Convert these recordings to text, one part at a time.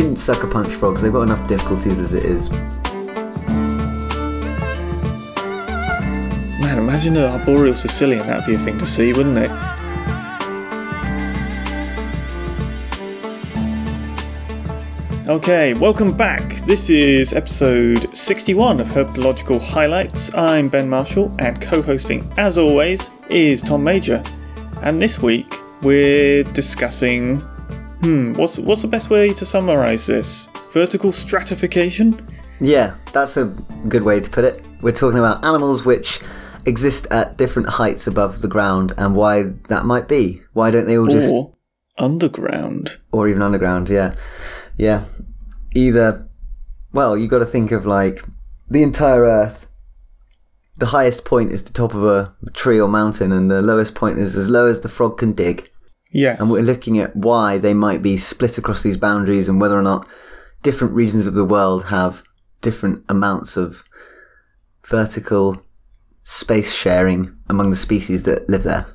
shouldn't sucker punch frogs. They've got enough difficulties as it is. Man, imagine an arboreal caecilian. That'd be a thing to see, wouldn't it? Okay, welcome back. This is episode 61 of Herpetological Highlights. I'm Ben Marshall, and co hosting, as always, is Tom Major. And this week, we're discussing. Hmm, what's, what's the best way to summarise this? Vertical stratification? Yeah, that's a good way to put it. We're talking about animals which exist at different heights above the ground and why that might be. Why don't they all just. Or underground? or even underground, yeah. Yeah. Either, well, you got to think of like the entire Earth. The highest point is the top of a tree or mountain, and the lowest point is as low as the frog can dig. Yes. And we're looking at why they might be split across these boundaries and whether or not different regions of the world have different amounts of vertical space sharing among the species that live there.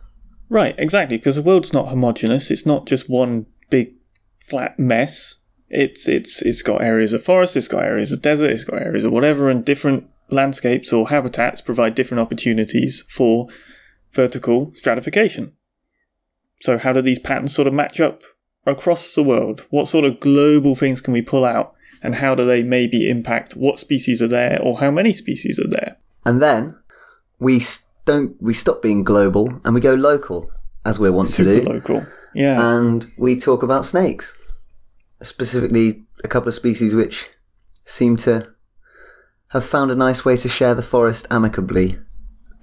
Right, exactly, because the world's not homogenous. It's not just one big flat mess. It's it's it's got areas of forest, it's got areas of desert, it's got areas of whatever, and different landscapes or habitats provide different opportunities for vertical stratification. So how do these patterns sort of match up across the world? What sort of global things can we pull out? And how do they maybe impact what species are there or how many species are there? And then we don't we stop being global and we go local as we want Super to do, local. Yeah. and we talk about snakes, specifically a couple of species which seem to have found a nice way to share the forest amicably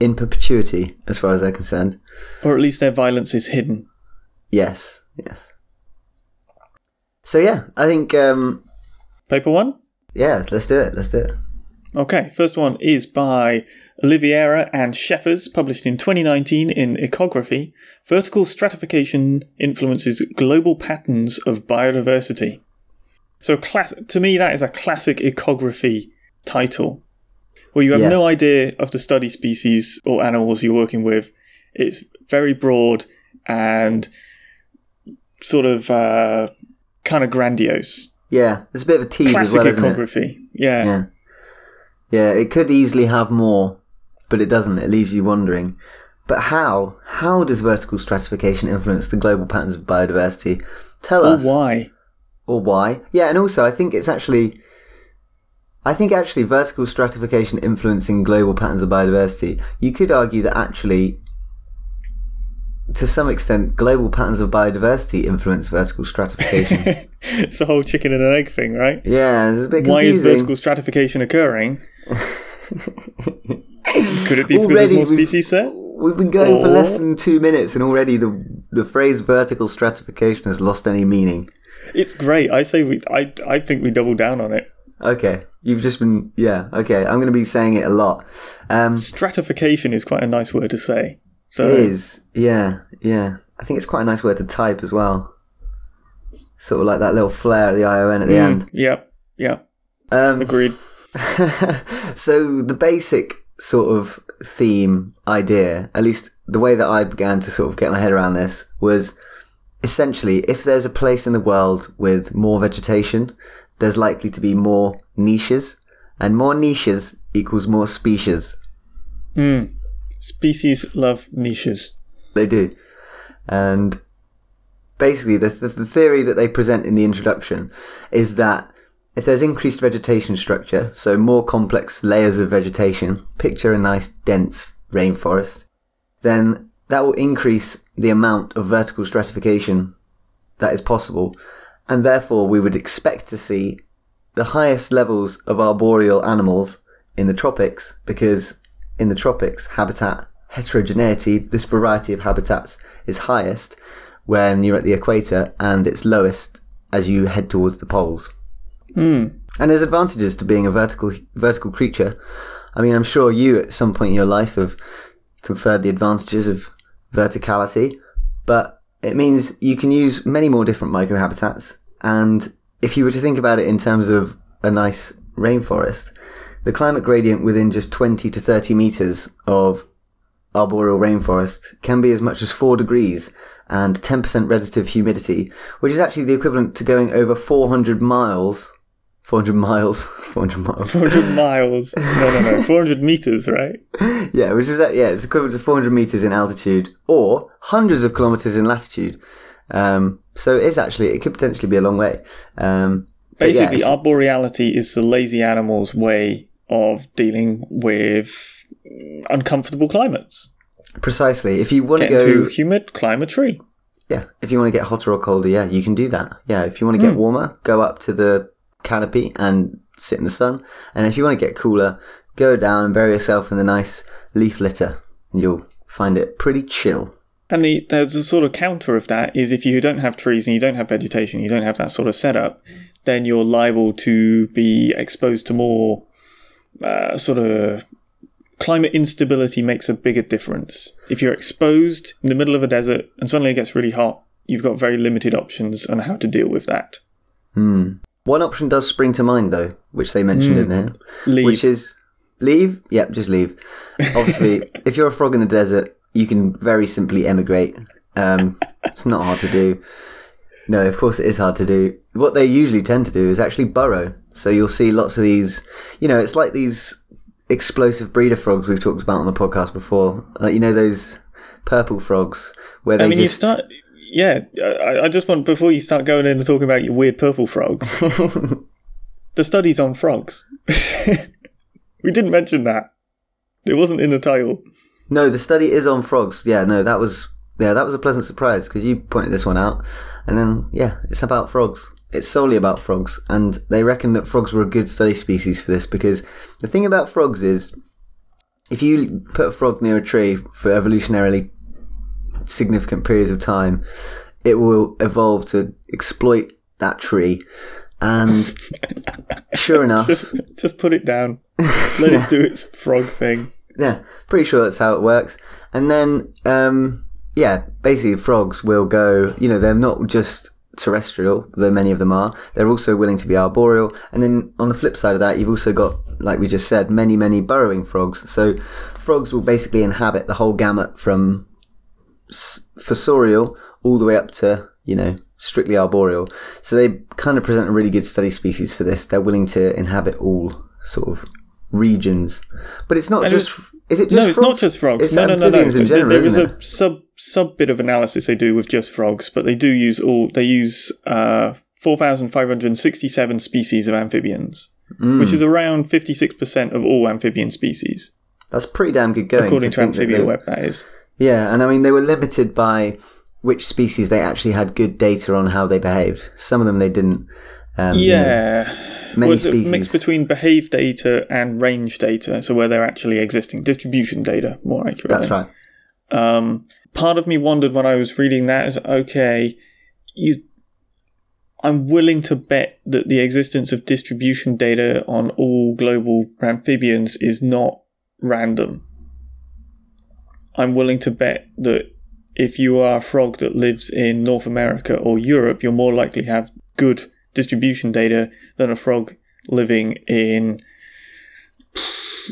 in perpetuity, as far as they're concerned. or at least their violence is hidden. Yes, yes. So yeah, I think um, Paper one? yeah, let's do it. Let's do it. Okay, first one is by Oliveira and Scheffers, published in 2019 in Ecography. Vertical stratification influences global patterns of biodiversity. So, class- to me, that is a classic ecography title, where you have Yeah. no idea of the study species or animals you're working with. It's very broad and sort of uh, kind of grandiose. Yeah, there's a bit of a tease as Classic well, isn't it? Yeah. Yeah. Yeah, it could easily have more, but it doesn't. It leaves you wondering. But how? How does vertical stratification influence the global patterns of biodiversity? Tell Or us. Or why? Or why? Yeah, and also I think it's actually I think actually vertical stratification influencing global patterns of biodiversity, you could argue that actually to some extent global patterns of biodiversity influence vertical stratification. it's a whole chicken and an egg thing, right? yeah, it's a bit confusing. Why is vertical stratification occurring? Could it be because Already there's more species there? We've been going for less than two minutes, and already the the phrase vertical stratification has lost any meaning. It's great. I say we. I. I think we double down on it. Okay, you've just been yeah. Okay, I'm going to be saying it a lot. Um, Stratification is quite a nice word to say. So it is yeah, yeah. I think it's quite a nice word to type as well. Sort of like that little flare at the ion at the Mm, end. Yep. Yep. Um, Agreed. so the basic sort of theme idea, at least the way that I began to sort of get my head around this, was essentially if there's a place in the world with more vegetation, there's likely to be more niches, and more niches equals more species. Mm. Species love niches. They do, and basically the, the the theory that they present in the introduction is that if there's increased vegetation structure, so more complex layers of vegetation, picture a nice dense rainforest, then that will increase the amount of vertical stratification that is possible, and therefore we would expect to see the highest levels of arboreal animals in the tropics because in the tropics habitat heterogeneity, this variety of habitats is highest when you're at the equator and it's lowest as you head towards the poles. Mm. And there's advantages to being a vertical vertical creature. I mean, I'm sure you at some point in your life have conferred the advantages of verticality, but it means you can use many more different microhabitats. And if you were to think about it in terms of a nice rainforest, the climate gradient within just 20 to 30 meters of arboreal rainforest can be as much as 4 degrees and 10% relative humidity, which is actually the equivalent to going over 400 miles. 400 miles. 400 miles. 400 miles. No, no, no. 400 meters, right? yeah, which is that. Yeah, it's equivalent to 400 meters in altitude or hundreds of kilometers in latitude. Um, so it's actually it could potentially be a long way. Um, but yeah, Basically, arboreality is the lazy animal's way of dealing with uncomfortable climates. precisely. If you want to go, into humid, climb a tree. yeah, if you want to get hotter or colder, yeah, you can do that. Yeah, if you want to get warmer, go up to the canopy and sit in the sun. And if you want to get cooler, go down and bury yourself in the nice leaf litter, and you'll find it pretty chill. And the there's a sort of counter of that is if you don't have trees and you don't have vegetation, you don't have that sort of setup, then you're liable to be exposed to more uh, sort of climate instability makes a bigger difference. If you're exposed in the middle of a desert and suddenly it gets really hot, you've got very limited options on how to deal with that. Hmm. One option does spring to mind though, which they mentioned in there, Leave. which is leave. Yep, just leave. Obviously, if you're a frog in the desert, you can very simply emigrate. Um, it's not hard to do. No, of course it is hard to do. What they usually tend to do is actually burrow. So you'll see lots of these. You know, it's like these explosive breeder frogs we've talked about on the podcast before. Like, you know those purple frogs where they I mean, you start. Yeah, I, I just want before you start going in and talking about your weird purple frogs. the studies on frogs. we didn't mention that. It wasn't in the title. No, the study is on frogs. Yeah, no, that was yeah, that was a pleasant surprise because you pointed this one out, and then yeah, it's about frogs. It's solely about frogs, and they reckon that frogs were a good study species for this because the thing about frogs is, if you put a frog near a tree for evolutionarily significant periods of time, it will evolve to exploit that tree, and sure enough, Just, just put it down. Let it do its frog thing. Yeah, pretty sure that's how it works. And then, um, yeah, basically, frogs will go. You know, they're not just terrestrial, though many of them are. They're also willing to be arboreal. And then on the flip side of that, you've also got, like we just said, many, many burrowing frogs. So frogs will basically inhabit the whole gamut from fossorial all the way up to, you know, strictly arboreal. So they kind of present a really good study species for this. They're willing to inhabit all sort of regions. But it's not And just. Is it just no, it's not frogs? just frogs. It's no, no, no, no. general, there a sub sub bit of analysis they do with just frogs, but they do use all. They use uh, four thousand five hundred sixty-seven species of amphibians, Mm. which is around fifty-six percent of all amphibian species, That's pretty damn good going. according to, that Amphibia they- Web. That is. Yeah, and I mean, they were limited by which species they actually had good data on how they behaved. Some of them they didn't. Um, Yeah. Well, it's a mix between behave data and range data, so where they're actually existing, distribution data, more accurately. that's right. Um, part of me wondered when I was reading that is okay, you. I'm willing to bet that the existence of distribution data on all global amphibians is not random. I'm willing to bet that if you are a frog that lives in North America or Europe, you're more likely to have good distribution data than a frog living in,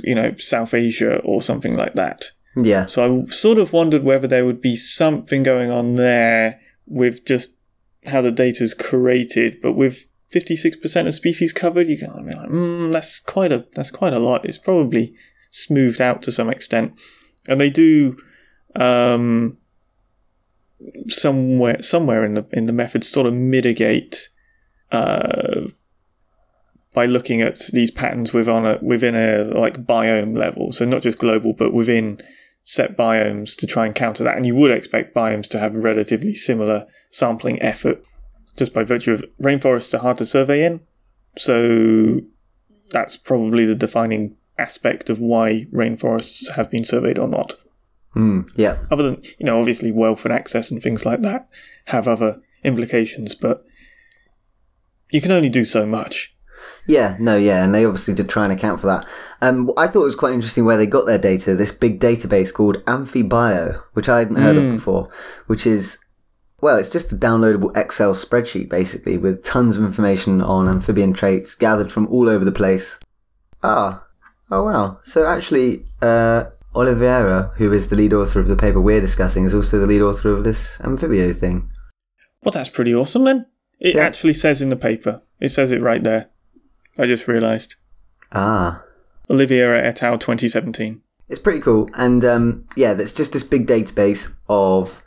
you know, South Asia or something like that. Yeah, So I sort of wondered whether there would be something going on there with just how the data is created, but with 56% of species covered, you can be like, mm, that's quite a that's quite a lot. It's probably smoothed out to some extent, and they do um, somewhere somewhere in the in the methods sort of mitigate uh, by looking at these patterns within a within a like biome level. So not just global, but within set biomes to try and counter that. And you would expect biomes to have relatively similar sampling effort, just by virtue of rainforests are hard to survey in. So that's probably the defining aspect of why rainforests have been surveyed or not. mm, yeah, Other than, you know, obviously wealth and access and things like that have other implications, but you can only do so much. yeah. No, yeah, and they obviously did try and account for that. Um, I thought it was quite interesting where they got their data. This big database called Amphibio, which I hadn't heard of before, which is well, it's just a downloadable Excel spreadsheet basically with tons of information on amphibian traits gathered from all over the place. Ah, oh wow. So actually, uh, Oliveira, who is the lead author of the paper we're discussing, is also the lead author of this amphibio thing. Well, that's pretty awesome then. It Yeah. actually says in the paper. It says it right there. I just realised. Ah, Oliveira et al. 2017. it's pretty cool. And um, yeah, there's just this big database of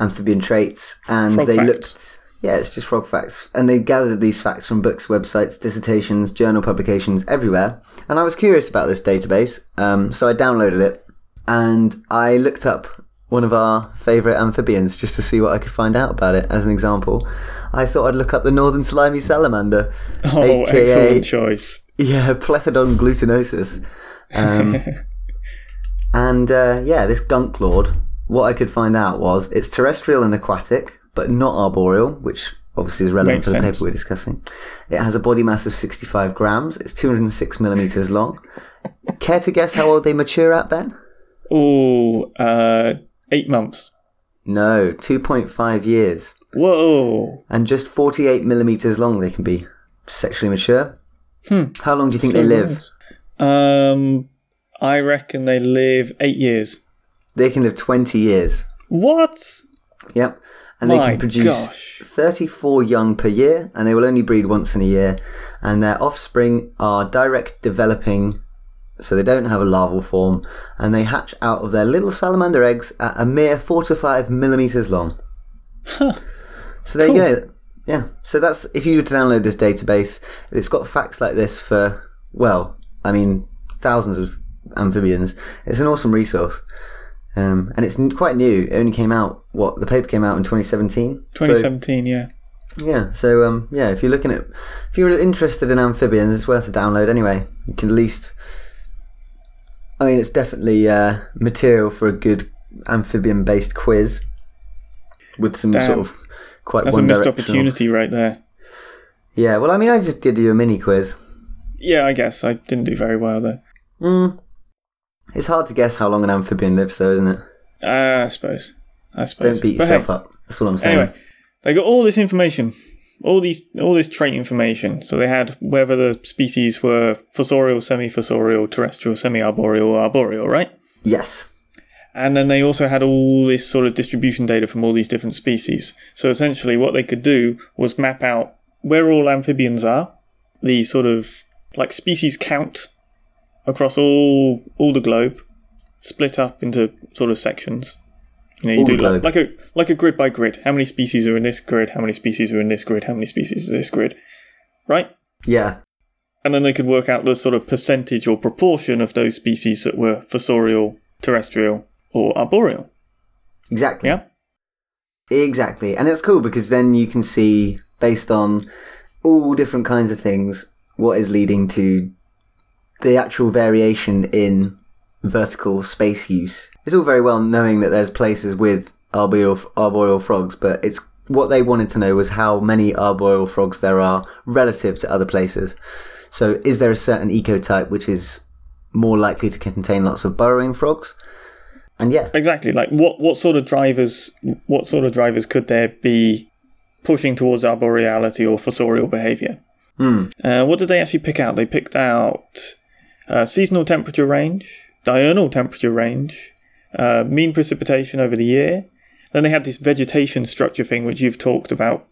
amphibian traits, and Frog they facts. looked. Yeah, it's just frog facts, and they gathered these facts from books, websites, dissertations, journal publications, everywhere. And I was curious about this database, um, so I downloaded it, and I looked up one of our favourite amphibians just to see what I could find out about it. As an example, I thought I'd look up the northern slimy salamander, Oh, aka excellent choice. yeah, Plethodon glutinosus. Um, and uh, yeah, this gunk lord, what I could find out was it's terrestrial and aquatic, but not arboreal, which obviously is relevant Makes to the sense. paper we're discussing. It has a body mass of 65 grams. It's 206 millimeters long. Care to guess how old they mature at, Ben? Oh, uh, eight months. No, 2.5 years. Whoa. And just 48 millimeters long they can be sexually mature. Hmm. How long do you think So they live? nice. Um, I reckon they live eight years. They can live 20 years. What? Yep. And they My can produce gosh. 34 young per year, and they will only breed once in a year. And their offspring are direct developing, so they don't have a larval form, and they hatch out of their little salamander eggs at a mere 4 to 5 millimeters long. Huh. So there Cool. you go. Yeah. So that's if you were to download this database, it's got facts like this for well, I mean, thousands of amphibians. It's an awesome resource. Um, and it's quite new. It only came out. What the paper came out in 2017. So, 2017, yeah. yeah. So um, yeah, if you're looking at, if you're interested in amphibians, it's worth a download anyway. You can at least. I mean, it's definitely uh, material for a good amphibian-based quiz with some Damn. sort of quite That's a missed opportunity right there. Yeah, well, I mean, I just did you a mini quiz. Yeah, I guess. I didn't do very well though. Mm. It's hard to guess how long an amphibian lives, though, isn't it? Uh, I suppose. I suppose. Don't beat But yourself hey, up. That's all I'm saying. Anyway, they got all this information, all these, all this trait information. So they had whether the species were fossorial, semi-fossorial, terrestrial, semi-arboreal, or arboreal, right? Yes. And then they also had all this sort of distribution data from all these different species. So essentially, what they could do was map out where all amphibians are, the sort of like species count across all all the globe, split up into sort of sections. Know, you All do like, like a like a grid by grid. How many species are in this grid? How many species are in this grid? How many species are in this grid? Right? Yeah. and then they could work out the sort of percentage or proportion of those species that were fossorial, terrestrial, or arboreal. Exactly. Yeah. Exactly. And it's cool because then you can see, based on all different kinds of things, what is leading to the actual variation in vertical space use. It's all very well knowing that there's places with arboreal, arboreal frogs, but it's what they wanted to know was how many arboreal frogs there are relative to other places. So, is there a certain ecotype which is more likely to contain lots of burrowing frogs? And yeah, Exactly. Like what what sort of drivers what sort of drivers could there be pushing towards arboreality or fossorial behaviour? Hmm. Uh, what did they actually pick out? They picked out uh, seasonal temperature range, diurnal temperature range, uh, mean precipitation over the year. Then they had this vegetation structure thing, which you've talked about,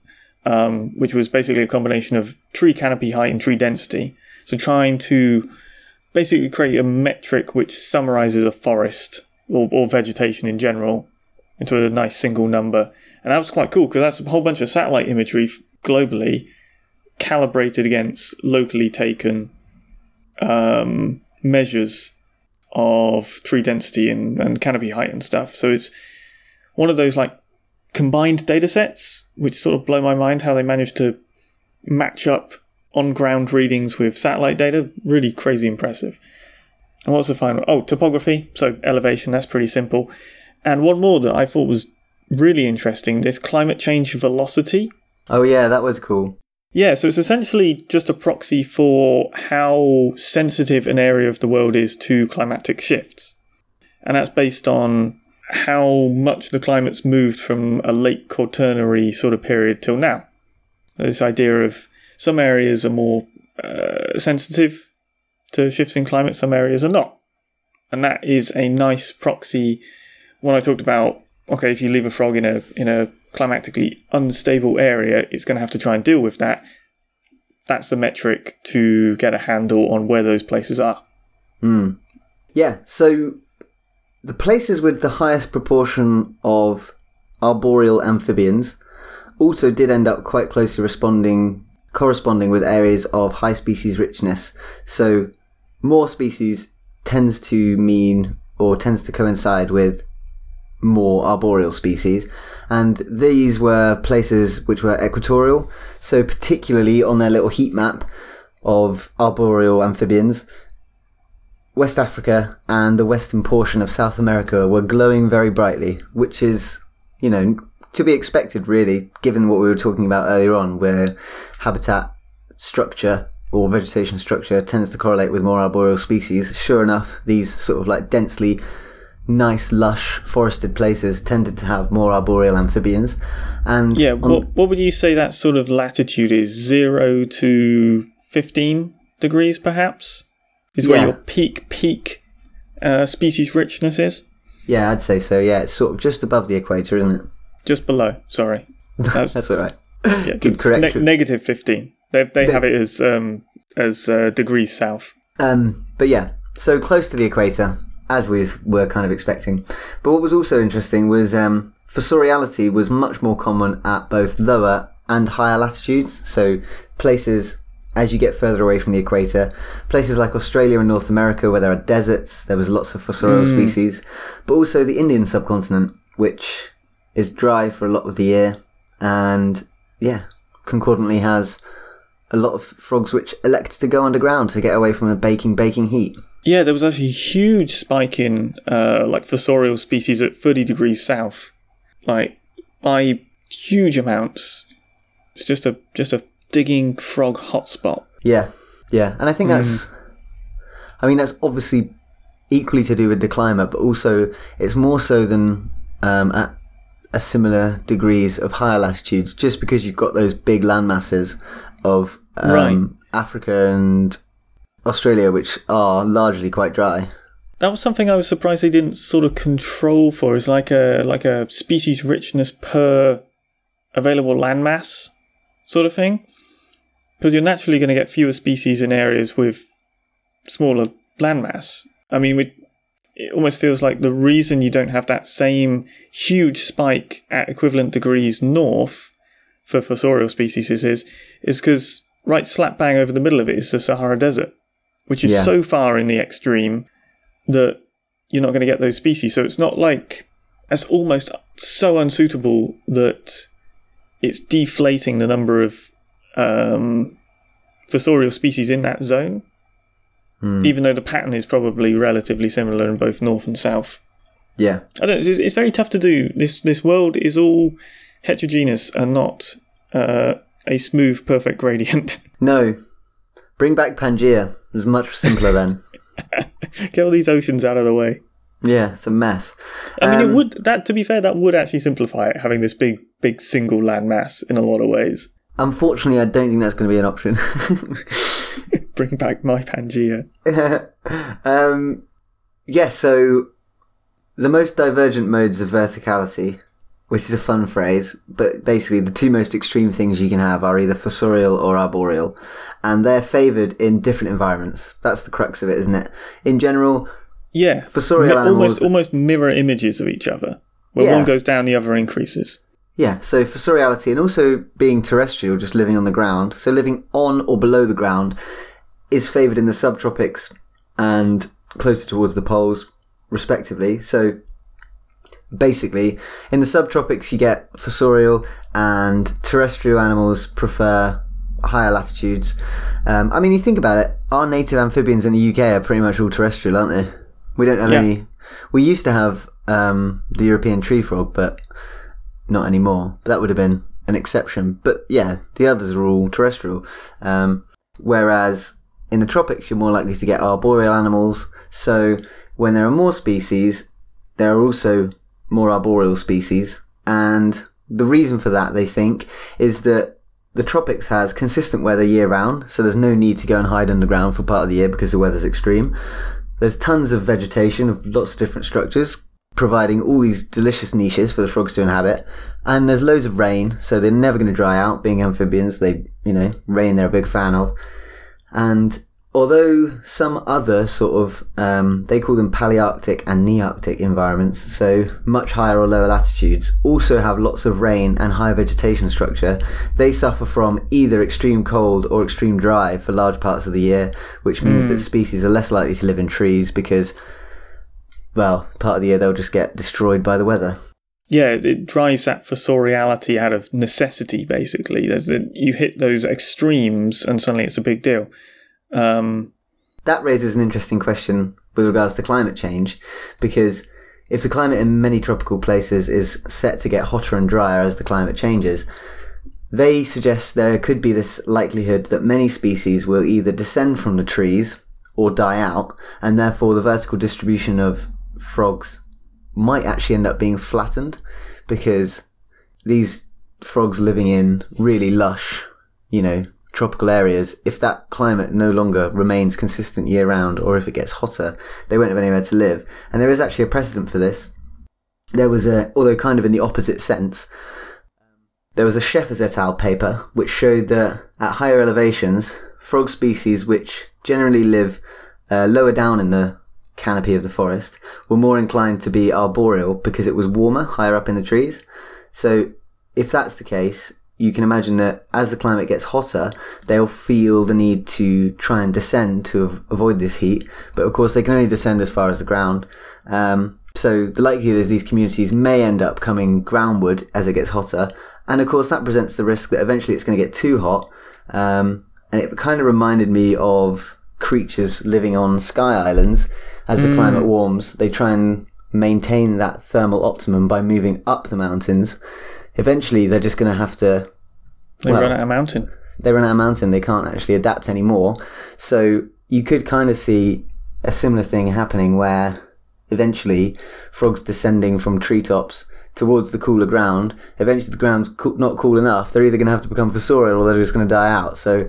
um, which was basically a combination of tree canopy height and tree density. So trying to basically create a metric which summarizes a forest or, or vegetation in general into a nice single number. And that was quite cool because that's a whole bunch of satellite imagery globally calibrated against locally taken um, measures of tree density and, and canopy height and stuff. So it's one of those like combined data sets, which sort of blow my mind how they managed to match up on ground readings with satellite data. Really crazy impressive. And what's the final? Oh, topography. So elevation, that's pretty simple. And one more that I thought was really interesting this climate change velocity. Oh yeah, that was cool. Yeah, so it's essentially just a proxy for how sensitive an area of the world is to climatic shifts. And that's based on how much the climate's moved from a late quaternary sort of period till now. This idea of some areas are more uh, sensitive to shifts in climate, some areas are not. and that is a nice proxy. When I talked about okay, if you leave a frog in a in a climatically unstable area, it's going to have to try and deal with that. That's the metric to get a handle on where those places are. Mm. Yeah, so the places with the highest proportion of arboreal amphibians also did end up quite closely responding corresponding with areas of high species richness. So more species tends to mean or tends to coincide with more arboreal species. And these were places which were equatorial. So particularly on their little heat map of arboreal amphibians, West Africa and the western portion of South America were glowing very brightly, which is, you know, to be expected, really, given what we were talking about earlier on, where habitat structure or vegetation structure tends to correlate with more arboreal species. Sure enough, these sort of like densely nice, lush, forested places tended to have more arboreal amphibians. And yeah, what, what would you say that sort of latitude is? Zero to 15 degrees, perhaps? Is where Yeah. your peak, peak uh, species richness is? yeah, I'd say so. Yeah, it's sort of just above the equator, isn't it? Just below, sorry. That's, That's all right. yeah, Good correction. negative 15. They, they have it as, um, as uh, degrees south. Um, but yeah, so close to the equator, as we were kind of expecting. But what was also interesting was um, fossoriality was much more common at both lower and higher latitudes. So places as you get further away from the equator, places like Australia and North America where there are deserts, there was lots of fossorial species, but also the Indian subcontinent, which is dry for a lot of the year, and yeah, concordantly has a lot of frogs which elect to go underground to get away from the baking, baking heat. Yeah, there was actually a huge spike in uh, like fossorial species at 30 degrees south, like by huge amounts. It's just a just a digging frog hotspot. Yeah, yeah, and I think that's, I mean, that's obviously equally to do with the climate, but also it's more so than um, at a similar degrees of higher latitudes, just because you've got those big land masses of um, Right. Africa and Australia, which are largely quite dry. That was something I was surprised they didn't sort of control for. Is like a like a species richness per available landmass sort of thing. Because you're naturally going to get fewer species in areas with smaller landmass. I mean, it almost feels like the reason you don't have that same huge spike at equivalent degrees north for fossorial species is is because right slap bang over the middle of it is the Sahara Desert, which is Yeah. so far in the extreme that you're not going to get those species. So it's not like it's almost so unsuitable that it's deflating the number of um, fossorial species in that zone, even though the pattern is probably relatively similar in both north and south. Yeah, I don't. It's, it's very tough to do. This this world is all heterogeneous and not uh, a smooth, perfect gradient. no, bring back Pangea. It was much simpler then. Get all these oceans out of the way. Yeah, it's a mess. I mean, Um, it would that to be fair, that would actually simplify it, having this big, big single land mass in a lot of ways. Unfortunately, I don't think that's going to be an option. Bring back my Pangea. um, yeah, so the most divergent modes of verticality, which is a fun phrase, but basically the two most extreme things you can have are either fossorial or arboreal, and they're favoured in different environments. That's the crux of it, isn't it? In general, Yeah, Fossorial Mi- animals- almost almost mirror images of each other. Where Yeah. one goes down, the other increases. yeah, so fossoriality and also being terrestrial, just living on the ground, so living on or below the ground, is favoured in the subtropics and closer towards the poles, respectively. So basically, in the subtropics, you get fossorial, and terrestrial animals prefer higher latitudes. Um, I mean, you think about it, our native amphibians in the UK are pretty much all terrestrial, aren't they? We don't have Yeah. any. We used to have um, the European tree frog, but not anymore. But that would have been an exception. But yeah, the others are all terrestrial. Um, whereas in the tropics, you're more likely to get arboreal animals. So when there are more species, there are also more arboreal species. And the reason for that, they think, is that the tropics has consistent weather year round. So there's no need to go and hide underground for part of the year because the weather's extreme. there's tons of vegetation of lots of different structures, providing all these delicious niches for the frogs to inhabit. And there's loads of rain, so they're never going to dry out. Being amphibians, they, you know, rain they're a big fan of. And although some other sort of, um, they call them Palearctic and Nearctic environments, so much higher or lower latitudes, also have lots of rain and high vegetation structure, they suffer from either extreme cold or extreme dry for large parts of the year, which means that species are less likely to live in trees because, well, part of the year they'll just get destroyed by the weather. Yeah, it- drives that fossoriality out of necessity, basically. You hit those extremes and suddenly it's a big deal. Um, that raises an interesting question with regards to climate change because if the climate in many tropical places is set to get hotter and drier as the climate changes, they suggest there could be this likelihood that many species will either descend from the trees or die out, and therefore the vertical distribution of frogs might actually end up being flattened because these frogs living in really lush, you know, tropical areas, if that climate no longer remains consistent year round or if it gets hotter, they won't have anywhere to live. And there is actually a precedent for this. There was a, although kind of in the opposite sense, there was a Scheffers et al. paper which showed that at higher elevations, frog species which generally live uh, lower down in the canopy of the forest were more inclined to be arboreal because it was warmer higher up in the trees. So if that's the case, you can imagine that as the climate gets hotter, they'll feel the need to try and descend to avoid this heat. But of course, they can only descend as far as the ground. Um, so the likelihood is these communities may end up coming groundward as it gets hotter. And of course, that presents the risk that eventually it's going to get too hot. Um, and it kind of reminded me of creatures living on sky islands. As the climate warms, they try and maintain that thermal optimum by moving up the mountains eventually they're just going to have to they Well- run out a mountain. they run out of mountain they can't actually adapt anymore. So you could kind of see a similar thing happening where eventually frogs descending from treetops towards the cooler ground eventually the ground's co- not cool enough they're either going to have to become fossorial or they're just going to die out. So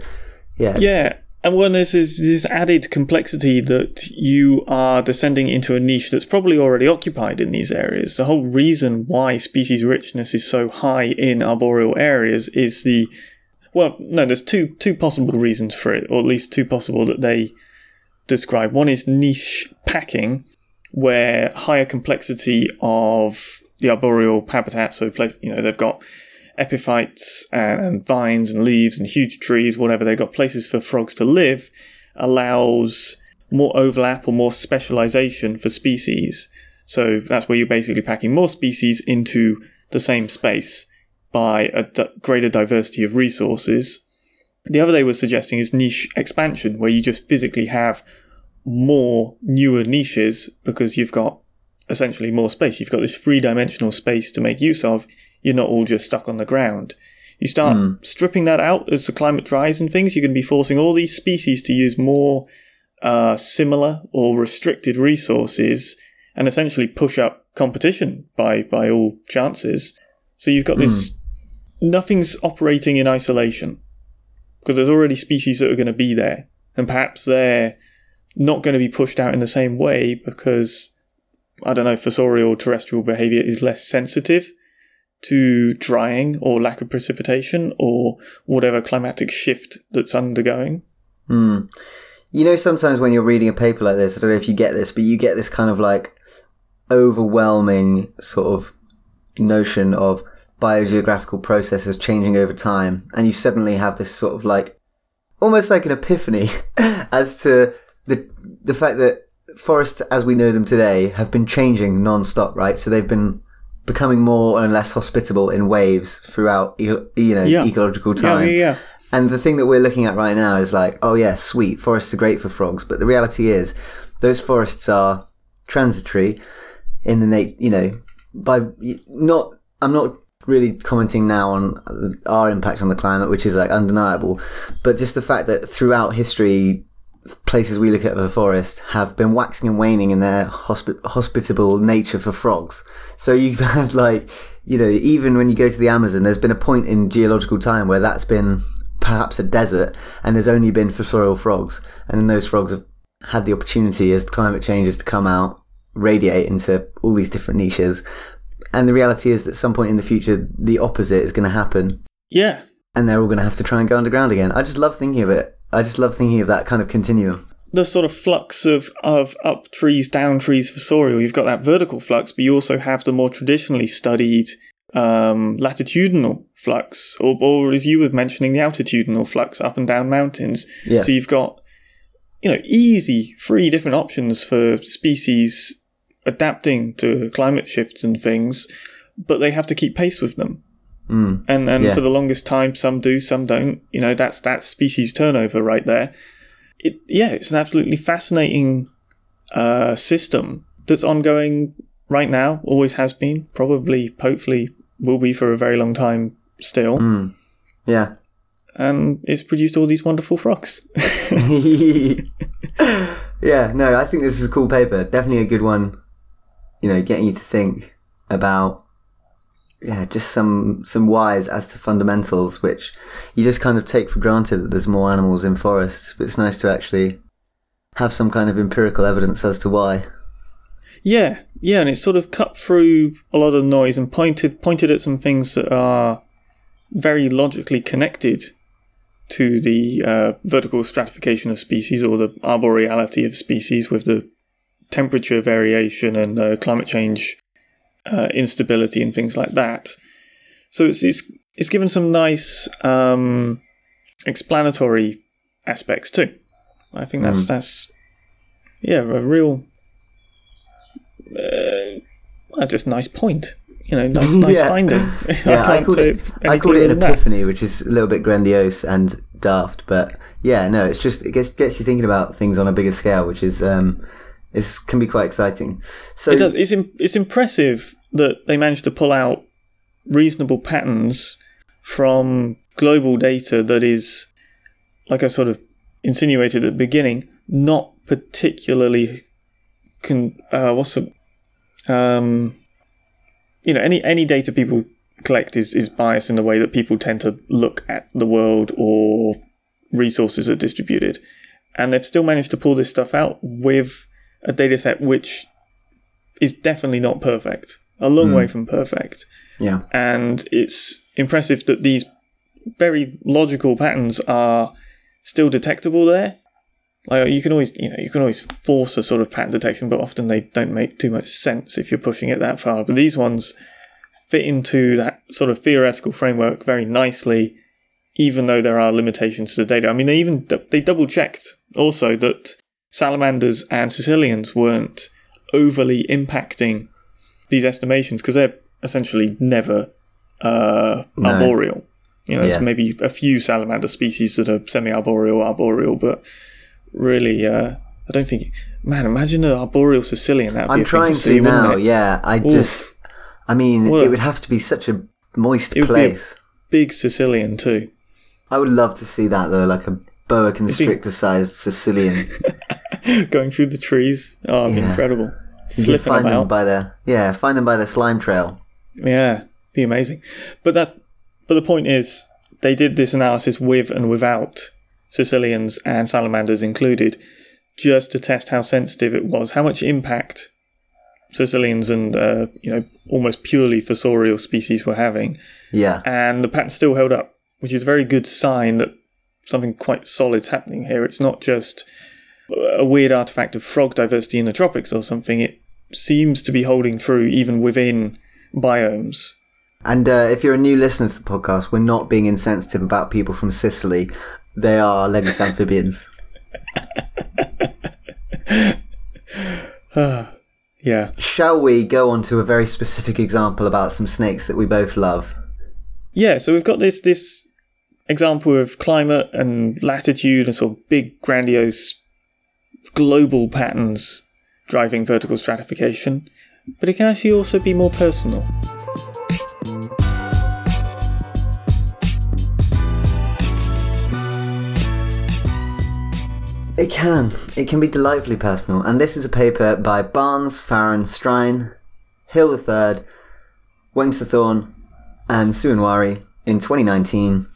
yeah. Yeah, and there's this, this added complexity that you are descending into a niche that's probably already occupied in these areas. The whole reason why species richness is so high in arboreal areas is the well, no, there's two two possible reasons for it, or at least two possible that they describe. One is niche packing, where higher complexity of the arboreal habitat, so place you know they've got epiphytes and, and vines and leaves and huge trees, whatever. They've got places for frogs to live, allows more overlap or more specialization for species. So that's where you're basically packing more species into the same space by a d- greater diversity of resources. The other they were suggesting is niche expansion, where you just physically have more newer niches because you've got essentially more space. You've got this three dimensional space to make use of. You're not all just stuck on the ground. You start stripping that out as the climate dries and things, you're going to be forcing all these species to use more uh, similar or restricted resources and essentially push up competition by, by all chances. So you've got this nothing's operating in isolation because there's already species that are going to be there, and perhaps they're not going to be pushed out in the same way because I don't know, fossorial terrestrial behavior is less sensitive to drying or lack of precipitation or whatever climatic shift that's undergoing. Hmm. You know, sometimes when you're reading a paper like this, I don't know if you get this, but you get this kind of like overwhelming sort of notion of biogeographical processes changing over time, and you suddenly have this sort of like almost like an epiphany as to the the fact that forests as we know them today have been changing non-stop, right? So they've been becoming more and less hospitable in waves throughout you know Yeah. ecological Yeah, time. yeah, yeah. And the thing that we're looking at right now is like, oh yeah, sweet, forests are great for frogs. But the reality is, those forests are transitory in the nat- you know, by not, I'm not really commenting now on our impact on the climate, which is like undeniable, but just the fact that throughout history, places we look at the forest have been waxing and waning in their hospi- hospitable nature for frogs. So you've had like, you know, even when you go to the Amazon, there's been a point in geological time where that's been perhaps a desert and there's only been fossorial frogs. And then those frogs have had the opportunity as climate changes to come out, radiate into all these different niches. And the reality is that at some point in the future, the opposite is going to happen. Yeah. And they're all going to have to try and go underground again. I just love thinking of it. I just love thinking of that kind of continuum. The sort of flux of, of up trees, down trees fossorial, you've got that vertical flux, but you also have the more traditionally studied um, latitudinal flux, or, or as you were mentioning, the altitudinal flux up and down mountains. Yeah. So you've got, you know, easy, three different options for species adapting to climate shifts and things, but they have to keep pace with them. Mm. And and Yeah. for the longest time, some do, some don't. You know, that's that's species turnover right there. It yeah, it's an absolutely fascinating uh, system that's ongoing right now. Always has been. Probably, hopefully, will be for a very long time still. Mm. Yeah. And it's produced all these wonderful frogs. yeah, no, I think this is a cool paper. Definitely a good one. You know, getting you to think about yeah, just some some whys as to fundamentals, which you just kind of take for granted that there's more animals in forests. But it's nice to actually have some kind of empirical evidence as to why. Yeah, yeah, and it sort of cut through a lot of noise and pointed pointed at some things that are very logically connected to the uh, vertical stratification of species or the arboreality of species with the temperature variation and uh, climate change uh, instability and things like that. So it's it's, it's given some nice um, explanatory aspects too. I think that's that's yeah a real uh, just nice point. You know, nice, nice Yeah. finding. Yeah, I can't called it, I called it an than that. epiphany, which is a little bit grandiose and daft, but yeah, no, it's just it gets gets you thinking about things on a bigger scale, which is um, is can be quite exciting. So It does. It's im- it's impressive that they managed to pull out reasonable patterns from global data that is, like I sort of insinuated at the beginning, not particularly. Con- uh, what's the um, you know, any any data people collect is is biased in the way that people tend to look at the world or resources are distributed, and they've still managed to pull this stuff out with a data set which is definitely not perfect, a long way hmm. from perfect, yeah, and it's impressive that these very logical patterns are still detectable there. Like you can always, you know, you can always force a sort of pattern detection, but often they don't make too much sense if you're pushing it that far. But these ones fit into that sort of theoretical framework very nicely, even though there are limitations to the data. I mean, they even they double checked also that salamanders and caecilians weren't overly impacting these estimations because they're essentially never uh, No. arboreal. You know, Yeah. there's maybe a few salamander species that are semi-arboreal, arboreal, but really, uh, I don't think. Man, imagine an arboreal caecilian. That'd be I'm a trying to, to, see, now. Yeah, I just, I mean, What it would have to be such a moist It would be a- place. Big caecilian too. I would love to see that though, like a boa constrictor-sized caecilian. Going through the trees. Oh, Yeah. incredible. You Slipping find them them by their yeah, find them by their slime trail. Yeah, be amazing. But that, but the point is, they did this analysis with and without caecilians and salamanders included, just to test how sensitive it was, how much impact caecilians and uh, you know almost purely fossorial species were having, Yeah, and the pattern still held up, which is a very good sign that something quite solid's happening here. It's not just a weird artifact of frog diversity in the tropics or something. It seems to be holding true even within biomes. and uh, if you're a new listener to the podcast, we're not being insensitive about people from Sicily. They are legless amphibians. Yeah. Shall we go on to a very specific example about some snakes that we both love? Yeah, so we've got this this example of climate and latitude and sort of big grandiose global patterns driving vertical stratification, but it can actually also be more personal. It can. It can be delightfully personal. And this is a paper by Barnes, Farron, Strine, Hill III, Waengsothorn, and Suwanwaree in 2019.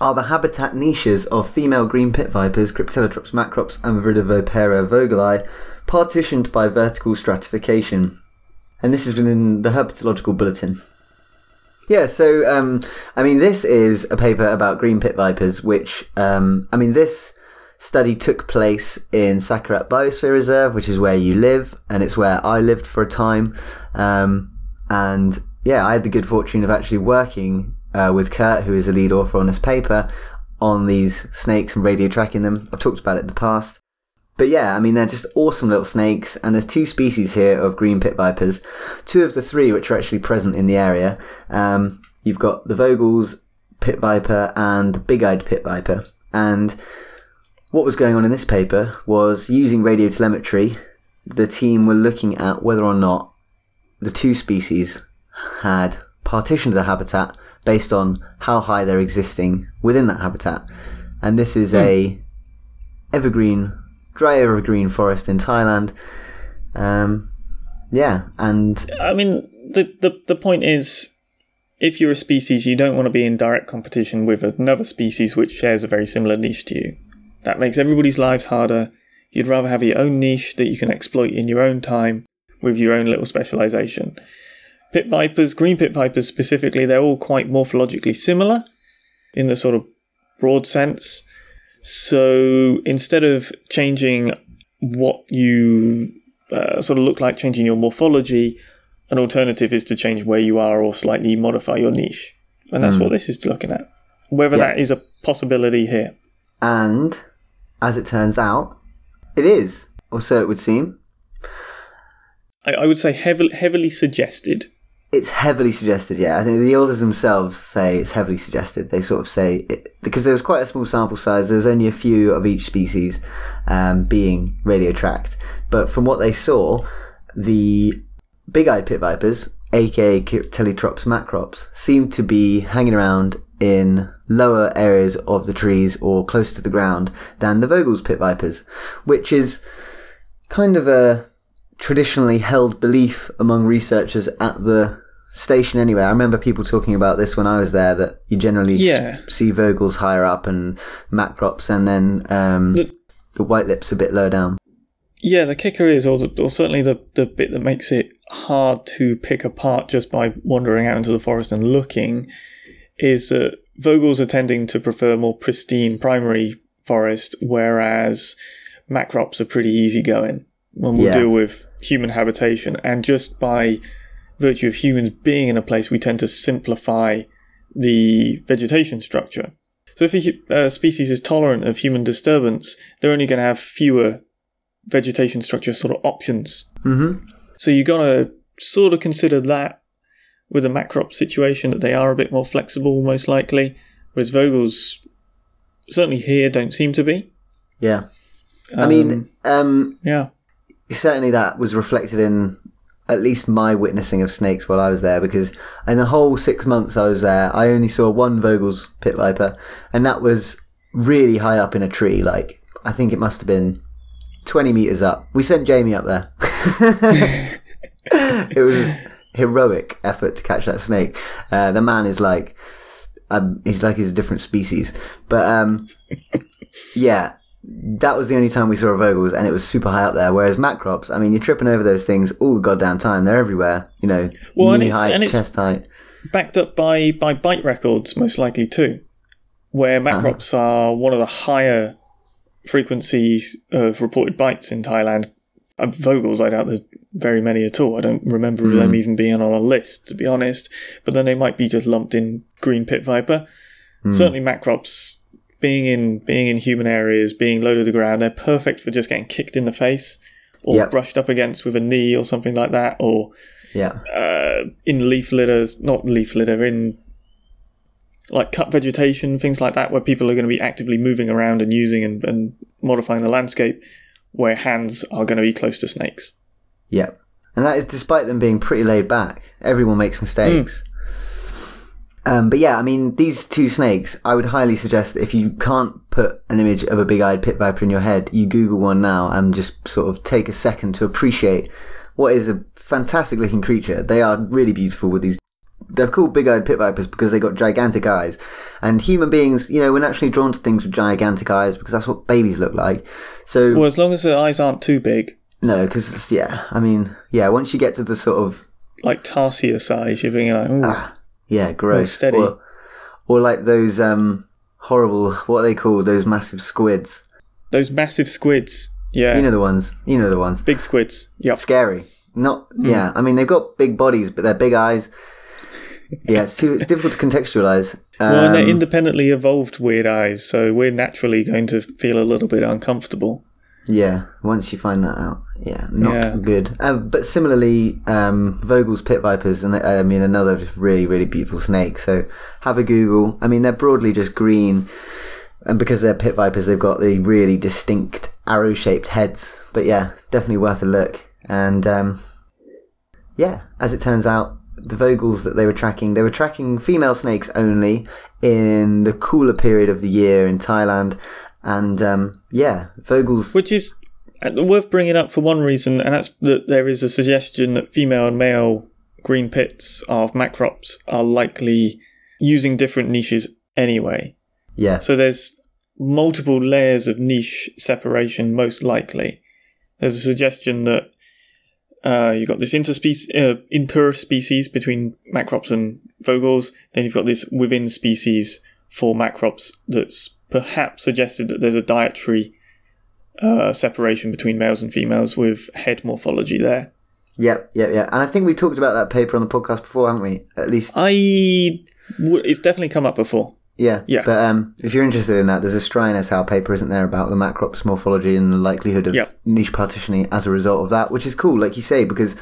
Are the habitat niches of female green pit vipers, Cryptelytrops macrops, and Viridovipera vogeli, partitioned by vertical stratification. And this is within the Herpetological Bulletin. Yeah, so um, I mean, this is a paper about green pit vipers, which um, I mean, this study took place in Sakaerat Biosphere Reserve, which is where you live, and it's where I lived for a time. Um, and yeah, I had the good fortune of actually working uh, with Kurt, who is the lead author on this paper, on these snakes and radio tracking them. I've talked about it in the past. But yeah, I mean, they're just awesome little snakes, and there's two species here of green pit vipers. Two of the three which are actually present in the area. Um, you've got the Vogel's pit viper and the big eyed pit viper. And what was going on in this paper was using radio telemetry, the team were looking at whether or not the two species had partitioned the habitat based on how high they're existing within that habitat. And this is a evergreen dry evergreen forest in Thailand. Um, yeah, and I mean, the, the the point is, if you're a species, you don't want to be in direct competition with another species which shares a very similar niche to you. That makes everybody's lives harder. You'd rather have your own niche that you can exploit in your own time with your own little specialization. Pit vipers, green pit vipers specifically, they're all quite morphologically similar in the sort of broad sense. So instead of changing what you uh, sort of look like, changing your morphology, an alternative is to change where you are or slightly modify your niche. And that's mm. what this is looking at. Whether yeah. that is a possibility here. And as it turns out, it is, or so it would seem. I, I would say heavily, heavily suggested it's heavily suggested, yeah. I think the authors themselves say it's heavily suggested. They sort of say it, because there was quite a small sample size. There was only a few of each species um, being radio tracked, but from what they saw, the big-eyed pit vipers, aka Cryptelytrops macrops, seemed to be hanging around in lower areas of the trees or close to the ground than the Vogel's pit vipers, which is kind of a traditionally held belief among researchers at the station anyway. I remember people talking about this when I was there that you generally yeah. see Vogels higher up and macrops and then um, the, the white lips a bit lower down. Yeah, the kicker is, or, the, or certainly the, the bit that makes it hard to pick apart just by wandering out into the forest and looking, is that Vogels are tending to prefer more pristine primary forest, whereas macrops are pretty easygoing and will yeah. deal with human habitation. And just by virtue of humans being in a place, we tend to simplify the vegetation structure. So if a uh, species is tolerant of human disturbance, they're only going to have fewer vegetation structure sort of options. Mm-hmm. So you got to sort of consider that with a macrop situation that they are a bit more flexible, most likely, whereas Vogels certainly here don't seem to be. Yeah. Um, I mean, um, yeah certainly that was reflected in at least my witnessing of snakes while I was there because in the whole six months I was there, I only saw one Vogel's pit viper, and that was really high up in a tree. Like, I think it must have been 20 meters up. We sent Jamie up there. it was a heroic effort to catch that snake. Uh, the man is like, um, he's like he's a different species. But um, yeah, that was the only time we saw a Vogels, and it was super high up there. Whereas macrops, I mean, you're tripping over those things all the goddamn time. They're everywhere. You know, well, knee height, and it's chest height. Backed up by by bite records, most likely too, where macrops uh-huh. are one of the higher frequencies of reported bites in Thailand. Uh, Vogels, I doubt there's very many at all. I don't remember mm. them even being on a list, to be honest. But then they might be just lumped in green pit viper. Mm. Certainly, macrops being in being in human areas, being low to the ground, they're perfect for just getting kicked in the face or yep. brushed up against with a knee or something like that, or yeah, uh, in leaf litters, not leaf litter, in like cut vegetation, things like that, where people are going to be actively moving around and using and, and modifying the landscape, where hands are going to be close to snakes. Yeah, and that is despite them being pretty laid back. Everyone makes mistakes. Mm. Um, but yeah, I mean, these two snakes, I would highly suggest if you can't put an image of a big eyed pit viper in your head, you Google one now and just sort of take a second to appreciate what is a fantastic looking creature. They are really beautiful with these they're called big-eyed pit vipers because they got gigantic eyes, and human beings, you know, we're naturally drawn to things with gigantic eyes because that's what babies look like. So Well, as long as the eyes aren't too big, no, because yeah, I mean, yeah, once you get to the sort of like tarsier size, you're being like, ooh, ah, yeah, gross, steady. Or, or like those um horrible, what are they called? Those massive squids. those massive squids. Yeah, You know the ones. You know the ones. big squids. Yeah. Scary. Not Hmm. yeah. I mean, they've got big bodies, but they're big eyes. Yeah, it's too difficult to contextualize. Um, Well, and they're independently evolved weird eyes, so we're naturally going to feel a little bit uncomfortable. Yeah, once you find that out, yeah, not Yeah. good. Uh, but similarly, um, Vogel's pit vipers, and I mean another really, really beautiful snake. So have a Google. I mean, they're broadly just green, and because they're pit vipers, they've got the really distinct arrow-shaped heads. But yeah, definitely worth a look. And um, yeah, as it turns out, the Vogels that they were tracking, they were tracking female snakes only in the cooler period of the year in Thailand. And um, yeah, Vogels. Which is uh, worth bringing up for one reason, and that's that there is a suggestion that female and male green pits of macrops are likely using different niches anyway. Yeah, So there's multiple layers of niche separation, most likely. There's a suggestion that uh, you've got this interspecies, uh, interspecies between macrops and vogels. Then you've got this within species for macrops that's perhaps suggested that there's a dietary uh, separation between males and females with head morphology there. Yep, yep, yeah. And I think we talked about that paper on the podcast before, haven't we? At least, I w- it's definitely come up before. yeah. Yeah. But um, if you're interested in that, there's a Strine et al. paper, isn't there, about the macrops morphology and the likelihood of Yep. niche partitioning as a result of that, which is cool, like you say, because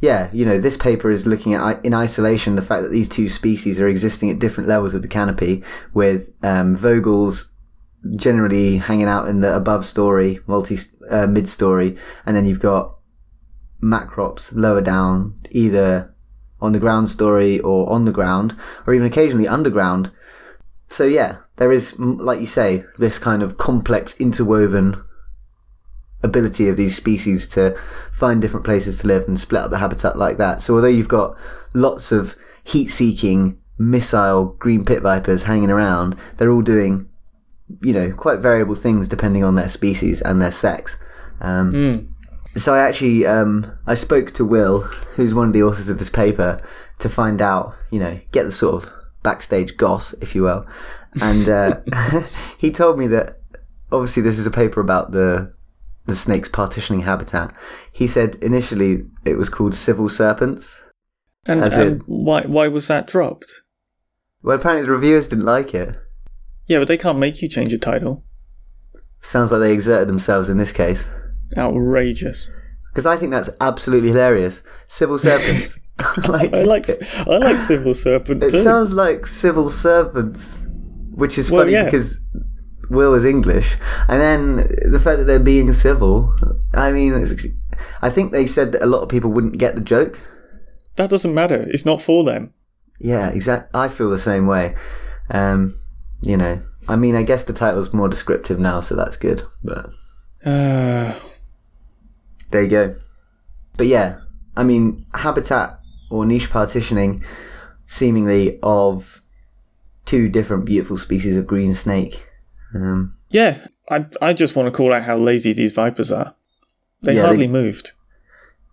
yeah, you know, this paper is looking at in isolation the fact that these two species are existing at different levels of the canopy, with um, Vogels generally hanging out in the above story, multi uh, mid story, and then you've got macrops lower down, either on the ground story or on the ground, or even occasionally underground. So yeah, there is, like you say, this kind of complex interwoven ability of these species to find different places to live and split up the habitat like that. So although you've got lots of heat-seeking, missile green pit vipers hanging around, they're all doing, you know, quite variable things depending on their species and their sex. Um, Mm. so I actually um, I spoke to Will, who's one of the authors of this paper, to find out, you know, get the sort of backstage goss, if you will, and uh, he told me that obviously this is a paper about the the snake's partitioning habitat. He said initially it was called civil serpents. And, As and in- why why was that dropped? Well, apparently the reviewers didn't like it. Yeah, but they can't make you change a title. Sounds like they exerted themselves in this case. Outrageous. Because I think that's absolutely hilarious. Civil serpents. like, I like I like Civil Serpent It too. sounds like civil servants, which is Well, funny yeah. because Will is English, and then the fact that they're being civil. I mean, it's, I think they said that a lot of people wouldn't get the joke. that doesn't matter. It's not for them. Yeah, exactly. I feel the same way. Um, you know, I mean, I guess the title's more descriptive now, so that's good. But Uh, there you go. But yeah, I mean, habitat or niche partitioning, seemingly of two different beautiful species of green snake. Um, yeah, I I just want to call out how lazy these vipers are. They Yeah, hardly they- moved.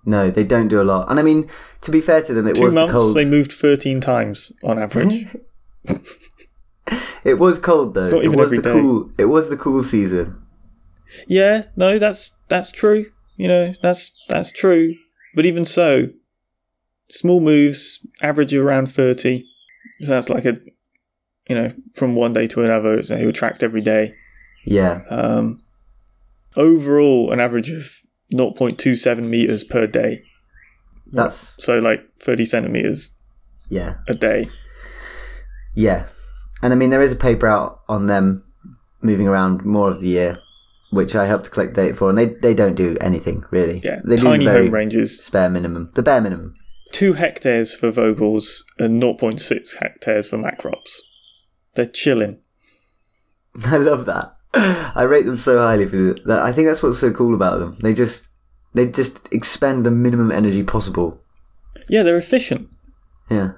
No, they don't do a lot. And I mean, to be fair to them, it Two was months, the cold. they moved thirteen times on average. It was cold though. it was the day. cool. It was the cool season. yeah, no, that's that's true. You know, that's that's true. But even so, small moves average around thirty. So that's like a, you know, from one day to another. So they were tracked every day. Yeah, Um, overall, an average of 0.27 meters per day. that's So like 30 centimeters yeah, a day. yeah. And I mean, there is a paper out on them moving around more of the year, which I helped to collect data for, and they they don't do anything really. Yeah, they tiny do the very home ranges. bare minimum, the bare minimum. Two hectares for Vogels and 0.6 hectares for Macrops. They're chilling. I love that. I rate them so highly for that. I think that's what's so cool about them. They just they just expend the minimum energy possible. Yeah, they're efficient. Yeah.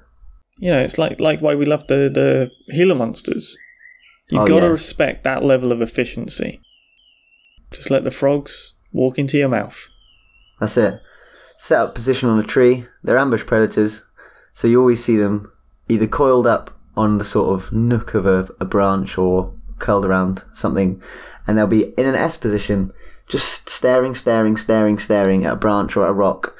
You know, it's like like why we love the the Gila monsters. You Oh, gotta yeah. respect that level of efficiency. Just let the frogs walk into your mouth. That's it. Set up position on a tree. They're ambush predators, so you always see them either coiled up on the sort of nook of a, a branch or curled around something, and they'll be in an S position, just staring, staring, staring, staring at a branch or a rock.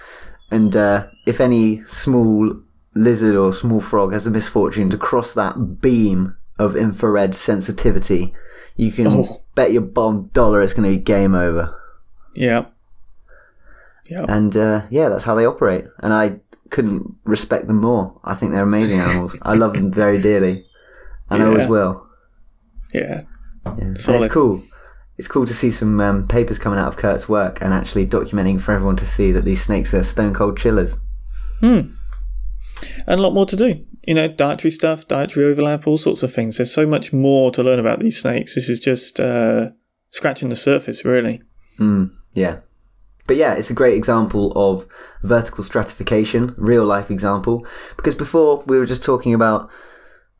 And uh, if any small lizard or small frog has the misfortune to cross that beam of infrared sensitivity, you can Oh. bet your bomb dollar it's going to be game over. Yeah. Yeah. And uh, yeah, that's how they operate. And I couldn't respect them more. I think they're amazing animals. I love them very dearly, and I always Yeah. will. Yeah. Yeah. Solid. it's cool. It's cool to see some um, papers coming out of Kurt's work and actually documenting for everyone to see that these snakes are stone cold chillers. Hmm. And a lot more to do. You know, dietary stuff, dietary overlap, all sorts of things. There's so much more to learn about these snakes. This is just uh, scratching the surface, really. Mm, yeah. But yeah, it's a great example of vertical stratification, real life example. Because before we were just talking about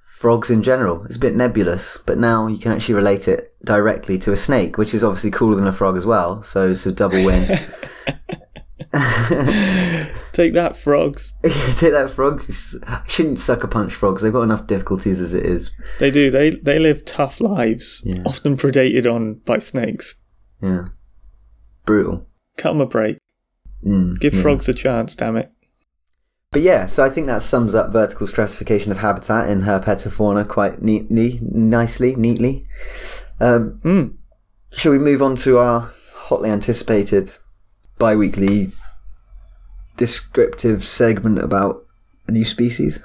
frogs in general. It's a bit nebulous, but now you can actually relate it directly to a snake, which is obviously cooler than a frog as well. So it's a double win. Take that, frogs. Take that frogs. S- shouldn't sucker punch frogs. They've got enough difficulties as it is. They do. They they live tough lives, Yeah. often predated on by snakes. Yeah. Brutal. Cut 'em a break. Mm, Give yeah. frogs a chance. Damn it. But yeah, so I think that sums up vertical stratification of habitat in herpetofauna quite neatly, nicely, neatly. Um, Mm. shall we move on to our hotly anticipated bi-weekly descriptive segment about a new species?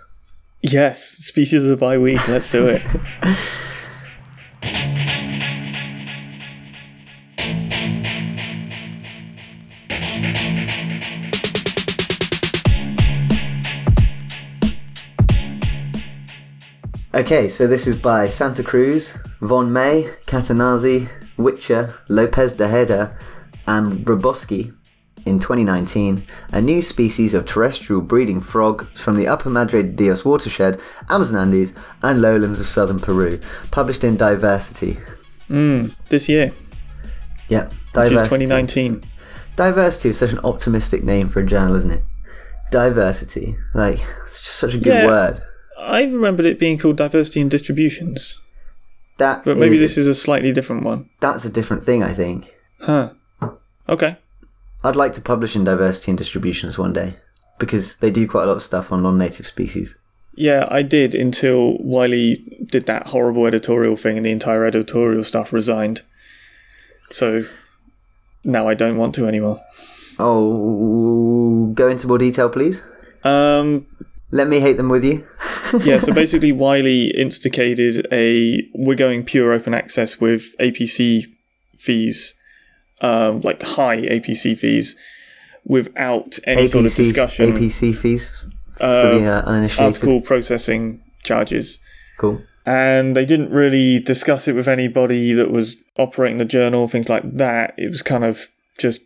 Yes, species of the bye week. Let's do it. Okay, so this is by Santa Cruz, Von May, Catenazzi, Whitcher, Lopez Tejeda, and Rabosky in 2019, a new species of terrestrial breeding frog from the Upper Madre de Dios watershed, Amazon Andes, and lowlands of southern Peru, published in Diversity. Mm, this year, Yeah, Diversity. which is 2019. Diversity is such an optimistic name for a journal, isn't it? Diversity, like it's just such a good Yeah. word. I remembered it being called diversity and distributions, That but maybe is- this is a slightly different one. that's a different thing, I think. Huh. Okay. I'd like to publish in diversity and distributions one day because they do quite a lot of stuff on non-native species. Yeah, I did until Wiley did that horrible editorial thing and the entire editorial staff resigned. So now I don't want to anymore. Oh, go into more detail, please. Um, Let me hate them with you. yeah, so basically, Wiley instigated a we're going pure open access with APC fees, um, like high APC fees, without any sort of APC discussion. APC fees for uh, the uh, uninitiated. article processing charges. Cool. and they didn't really discuss it with anybody that was operating the journal, things like that. It was kind of just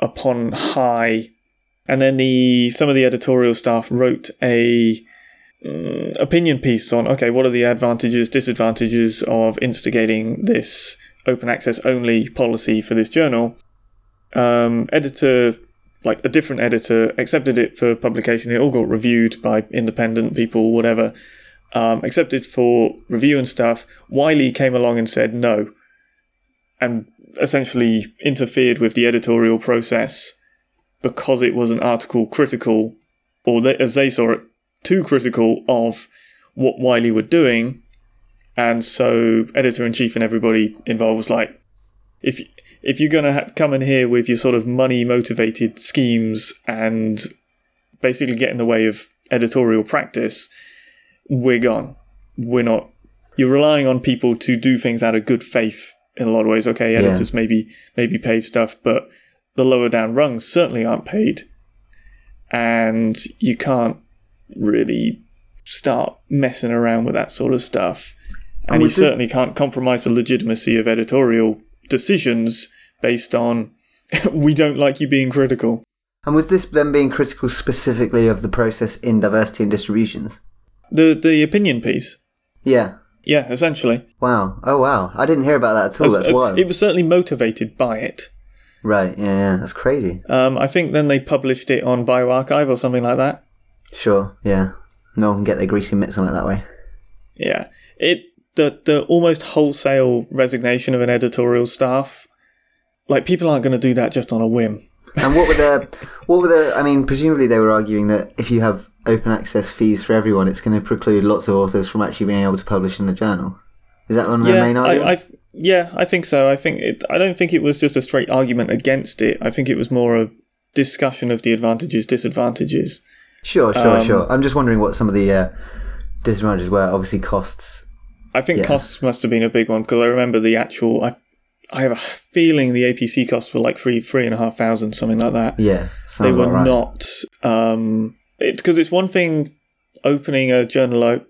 upon high, and then the some of the editorial staff wrote a mm, opinion piece on okay, what are the advantages, disadvantages of instigating this open access only policy for this journal. Um, editor, like a different editor, accepted it for publication. It all got reviewed by independent people, whatever um, accepted for review and stuff. Wiley came along and said no, and essentially interfered with the editorial process because it was an article critical, or they, as they saw it, too critical of what Wiley were doing. And so, editor in chief and everybody involved was like, if if you're going to ha- come in here with your sort of money motivated schemes and basically get in the way of editorial practice, we're gone. We're not. You're relying on people to do things out of good faith in a lot of ways. Okay, editors maybe maybe paid stuff, but the lower down rungs certainly aren't paid, and you can't really start messing around with that sort of stuff. And, And you certainly can't compromise the legitimacy of editorial decisions based on we don't like you being critical. And was this them being critical specifically of the process in diversity and distributions? The the opinion piece. Yeah. Yeah, essentially. Wow. Oh wow. I didn't hear about that at all. That's Uh, wild. It was certainly motivated by it. Right. Yeah. Yeah. That's crazy. Um, I think then they published it on bioRxiv or something like that. Sure. Yeah. No one can get their greasy mitts on it that way. Yeah, it the the almost wholesale resignation of an editorial staff. Like people aren't going to do that just on a whim. And what were the? What were the? I mean, presumably they were arguing that if you have open access fees for everyone, it's going to preclude lots of authors from actually being able to publish in the journal. Is that one of their main arguments? I, I yeah, I think so. I think it. I don't think it was just a straight argument against it. I think it was more a discussion of the advantages, disadvantages. Sure, sure, Um, sure. I'm just wondering what some of the uh, disadvantages were. Obviously, costs. I think Yeah. costs must have been a big one because I remember the actual. I, I have a feeling the APC costs were like three, three and a half thousand, something like that. Yeah, they were right. not. Um, it's because it's one thing opening a journal,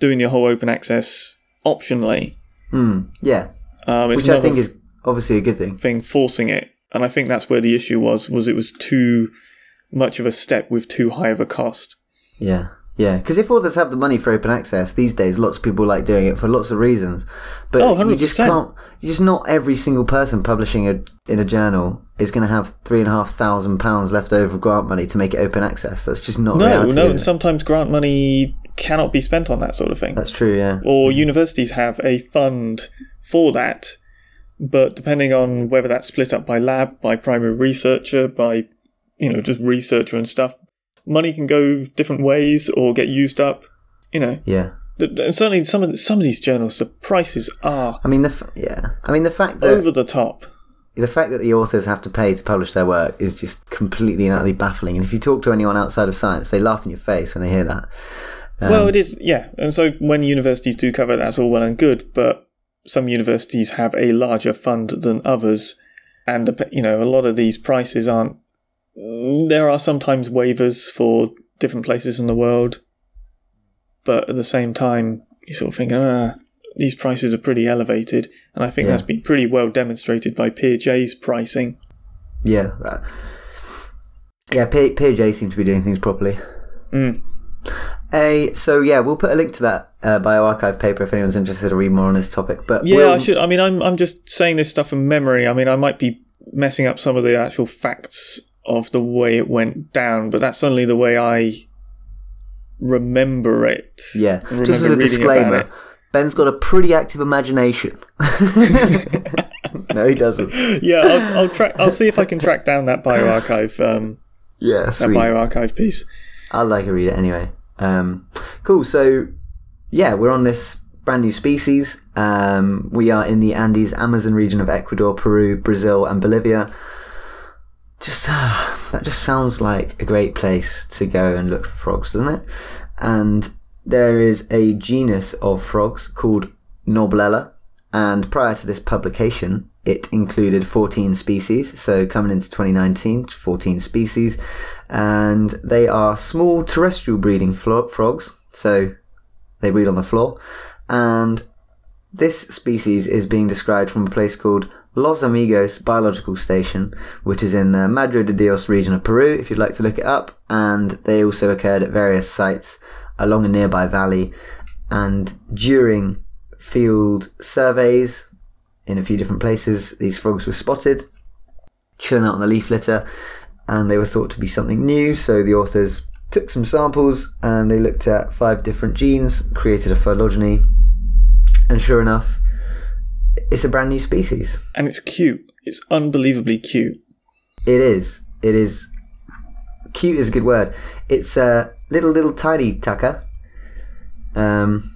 doing your whole open access optionally. Hmm, yeah, Um, which I think is obviously a good thing. thing forcing it, and I think that's where the issue was. Was it was too much of a step with too high of a cost. Yeah, yeah. Because if authors have the money for open access these days, lots of people like doing it for lots of reasons. But Oh, you just can't. You just not every single person publishing a in a journal is going to have three and a half thousand pounds left over of grant money to make it open access. That's just not No, reality. no, and sometimes grant money cannot be spent on that sort of thing. That's true. Yeah. or universities have a fund for that, but depending on whether that's split up by lab, by primary researcher, by you know just researcher and stuff, money can go different ways or get used up. You know, Yeah. Th- certainly some of the, some of these journals, the prices are I mean the f- yeah. I mean the fact that over the top. the fact that the authors have to pay to publish their work is just completely and utterly baffling. And if you talk to anyone outside of science, they laugh in your face when they hear that. Um, well, it is, yeah. And so when universities do cover it, that's all well and good, but some universities have a larger fund than others, and you know a lot of these prices aren't. There are sometimes waivers for different places in the world, but at the same time, you sort of think, ah, these prices are pretty elevated, and I think Yeah. that's been pretty well demonstrated by PeerJ's pricing. Yeah. uh, Yeah, P- PeerJ seems to be doing things properly. Mm. A, so yeah, we'll put a link to that uh, bioRxiv paper if anyone's interested to read more on this topic. But Yeah, we'll- I should. I mean, I'm I'm just saying this stuff from memory. I mean, I might be messing up some of the actual facts of the way it went down, but that's only the way I remember it. Yeah, remember just as a disclaimer. Ben's got a pretty active imagination. no, he doesn't. Yeah, I'll, I'll track. I'll see if I can track down that bioRxiv. Um, Yeah, that sweet. bioRxiv piece. I'd like to read it anyway. Um, cool. So, yeah, we're on this brand new species. Um, we are in the Andes, Amazon region of Ecuador, Peru, Brazil, and Bolivia. Just uh, that just sounds like a great place to go and look for frogs, doesn't it? And there is a genus of frogs called Noblella, and prior to this publication, it included 14 species. So coming into 2019, 14 species, and they are small terrestrial breeding frogs. So they breed on the floor, and this species is being described from a place called Los Amigos Biological Station, which is in uh, the Madre de Dios region of Peru, if you'd like to look it up. And they also occurred at various sites along a nearby valley. And during field surveys in a few different places, these frogs were spotted chilling out on the leaf litter, and they were thought to be something new. So the authors took some samples and they looked at five different genes, created a phylogeny, and sure enough, it's a brand new species. And it's cute. It's unbelievably cute. It is. It is. Cute is a good word. It's a little, little tiny tucker. Um,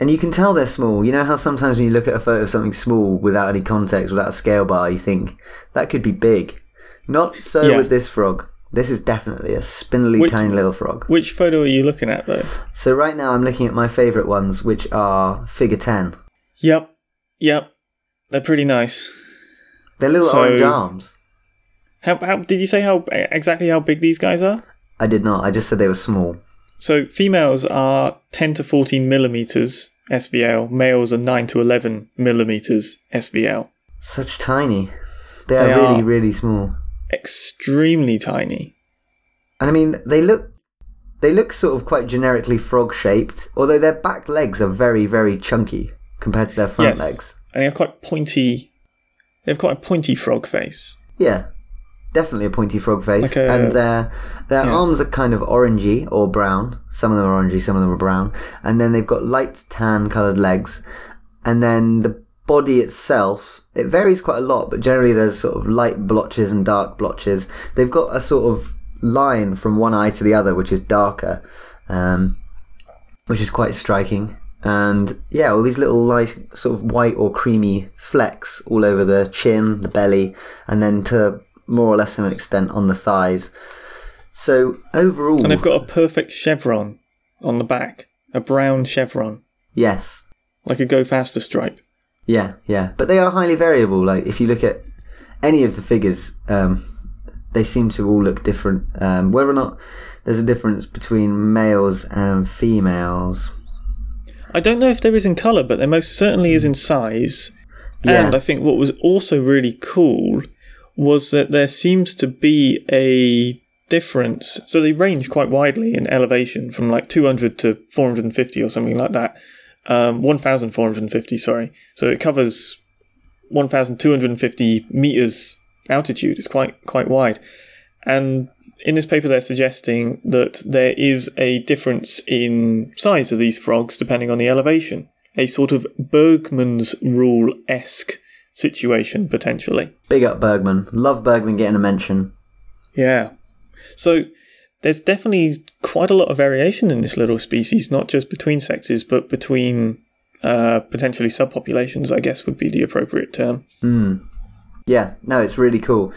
and you can tell they're small. You know how sometimes when you look at a photo of something small without any context, without a scale bar, you think that could be big. Not so Yeah. with this frog. This is definitely a spindly, Which- tiny little frog. Which photo are you looking at, though? So right now I'm looking at my favourite ones, which are figure 10. Yep. Yep. They're pretty nice. They're little So- orange arms. How, how did you say how exactly how big these guys are? I did not. I just said they were small. So females are 10 to 14 millimeters SVL. Males are 9 to 11 millimeters SVL. Such tiny. They, They are really, are. really small. Extremely tiny. And I mean, they look they look sort of quite generically frog shaped, although their back legs are very, very chunky compared to their front Yes. legs. And they have quite pointy. They have quite a pointy frog face. Yeah, definitely a pointy frog face, Like a- and their their yeah. arms are kind of orangey or brown. Some of them are orangey, some of them are brown, and then they've got light tan coloured legs, and then the body itself it varies quite a lot, but generally there's sort of light blotches and dark blotches. They've got a sort of line from one eye to the other, which is darker, um, which is quite striking. And yeah, all these little like sort of white or creamy flecks all over the chin, the belly, and then to more or less an extent on the thighs. So overall, And they've got a perfect chevron on the back. A brown chevron. yes, Like a go faster stripe. yeah, yeah, but they are highly variable. Like if you look at any of the figures, um, they seem to all look different. Um, whether or not there's a difference between males and females, I don't know if there is in colour, but there most certainly is in size. Yeah. And I think what was also really cool was that there seems to be a difference. So they range quite widely in elevation from like 200 to 450 or something like that. Um, 1,450, sorry. So it covers 1,250 meters altitude. It's quite quite wide. And in this paper, they're suggesting that there is a difference in size of these frogs depending on the elevation. A sort of Bergmann's rule esque situation, potentially. big up Bergmann. Love Bergmann getting a mention. Yeah. So there's definitely quite a lot of variation in this little species, not just between sexes, but between uh, potentially subpopulations, I guess would be the appropriate term. Mm. Yeah, no, it's really cool,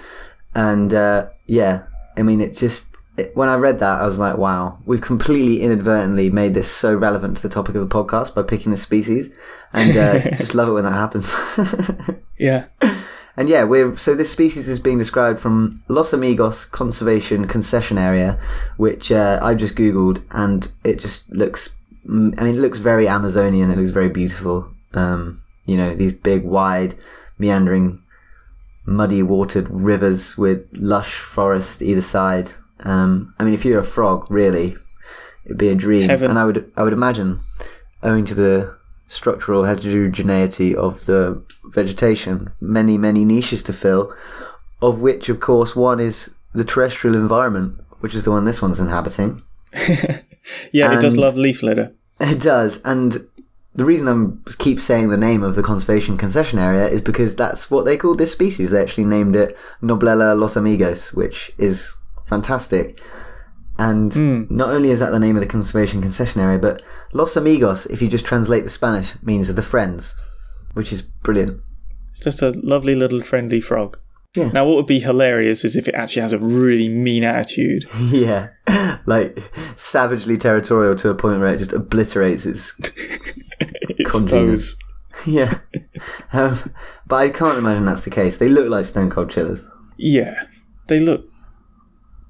and uh, yeah, I mean, it just it, when I read that, I was like, wow, we've completely inadvertently made this so relevant to the topic of the podcast by picking this species, and uh, just love it when that happens. Yeah. and yeah, we're so this species is being described from Los Amigos Conservation Concession Area, which uh, I just googled, and it just looks. I mean, it looks very Amazonian. It looks very beautiful. Um, you know, these big, wide, meandering, muddy watered rivers with lush forest either side. Um, I mean, if you're a frog, really, it'd be a dream. Heaven. And I would, I would imagine, owing to the structural heterogeneity of the vegetation, many, many niches to fill, of which, of course, one is the terrestrial environment, which is the one this one's inhabiting. Yeah, it does love leaf litter. It does, and the reason I'm keep saying the name of the conservation concession area is because that's what they called this species. They actually named it Noblella losamigos, which is fantastic. And hmm. not only is that the name of the conservation concession area, but Los Amigos, if you just translate the Spanish, means the friends, which is brilliant. It's just a lovely little friendly frog. Yeah. Now, what would be hilarious is if it actually has a really mean attitude. yeah, like savagely territorial to a point where it just obliterates its Congeners. yeah. Um, but I can't imagine that's the case. They look like stone cold chillers. Yeah, they look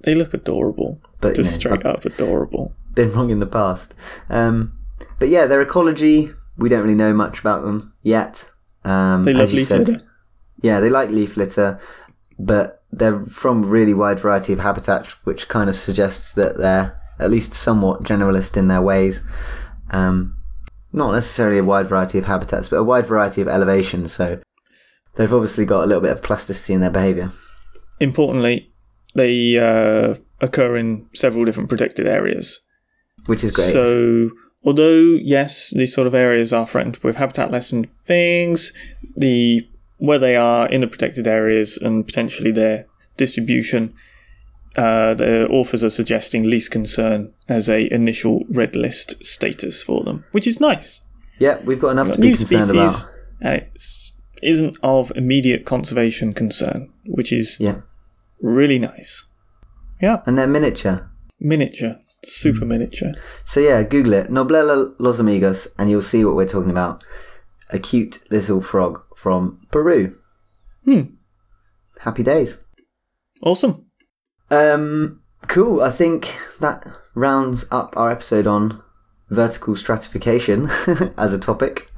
they look adorable. But, just you know, straight up adorable. been wrong in the past. Um, but yeah, their ecology, we don't really know much about them yet. Um, They love leaf said. litter. Yeah, they like leaf litter, but they're from really wide variety of habitats, which kind of suggests that they're at least somewhat generalist in their ways. Um, not necessarily a wide variety of habitats, but a wide variety of elevations. So they've obviously got a little bit of plasticity in their behaviour. Importantly, they uh, occur in several different protected areas. Which is great. So, although yes, these sort of areas are threatened with habitat loss and things, the where they are in the protected areas and potentially their distribution, uh, the authors are suggesting least concern as a initial red list status for them, which is nice. yeah, we've got enough Got to be concerned species, about. and it isn't of immediate conservation concern, which is Yeah, really nice. Yeah, and they're miniature. miniature, super miniature. So yeah, Google it, Noblella losamigos, and you'll see what we're talking about. A cute little frog from Peru. Hmm. Happy days. Awesome. Um, cool. I think that rounds up our episode on vertical stratification as a topic.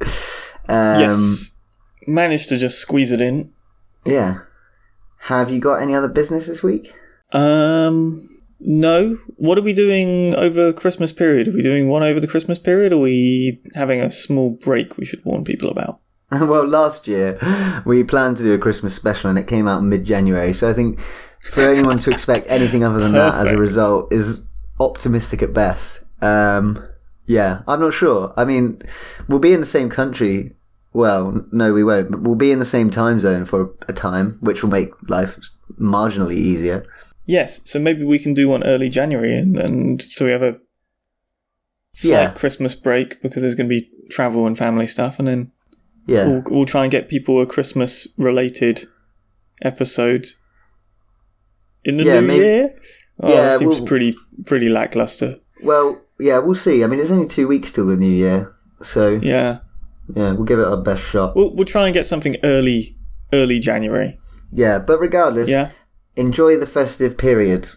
Um, yes. Managed to just squeeze it in. Yeah. Have you got any other business this week? Um, No. What are we doing over Christmas period? Are we doing one over the Christmas period? Or are we having a small break we should warn people about? well, last year we planned to do a Christmas special and it came out mid January. So I think for anyone to expect anything other than that as a result is optimistic at best. Um, yeah, I'm not sure. I mean, we'll be in the same country. Well, no, we won't. But we'll be in the same time zone for a time, which will make life marginally easier. Yes, so maybe we can do one early January and, and so we have a slight Yeah. Christmas break because there's going to be travel and family stuff and then Yeah, we'll, we'll try and get people a Christmas related episode in the Yeah, new maybe- year. Oh, Yeah, it seems we'll- pretty pretty lackluster. well, yeah, we'll see. I mean, it's only two weeks till the new year, so Yeah, yeah, we'll give it our best shot. we'll we'll try and get something early early January. Yeah, but regardless, Yeah. enjoy the festive period,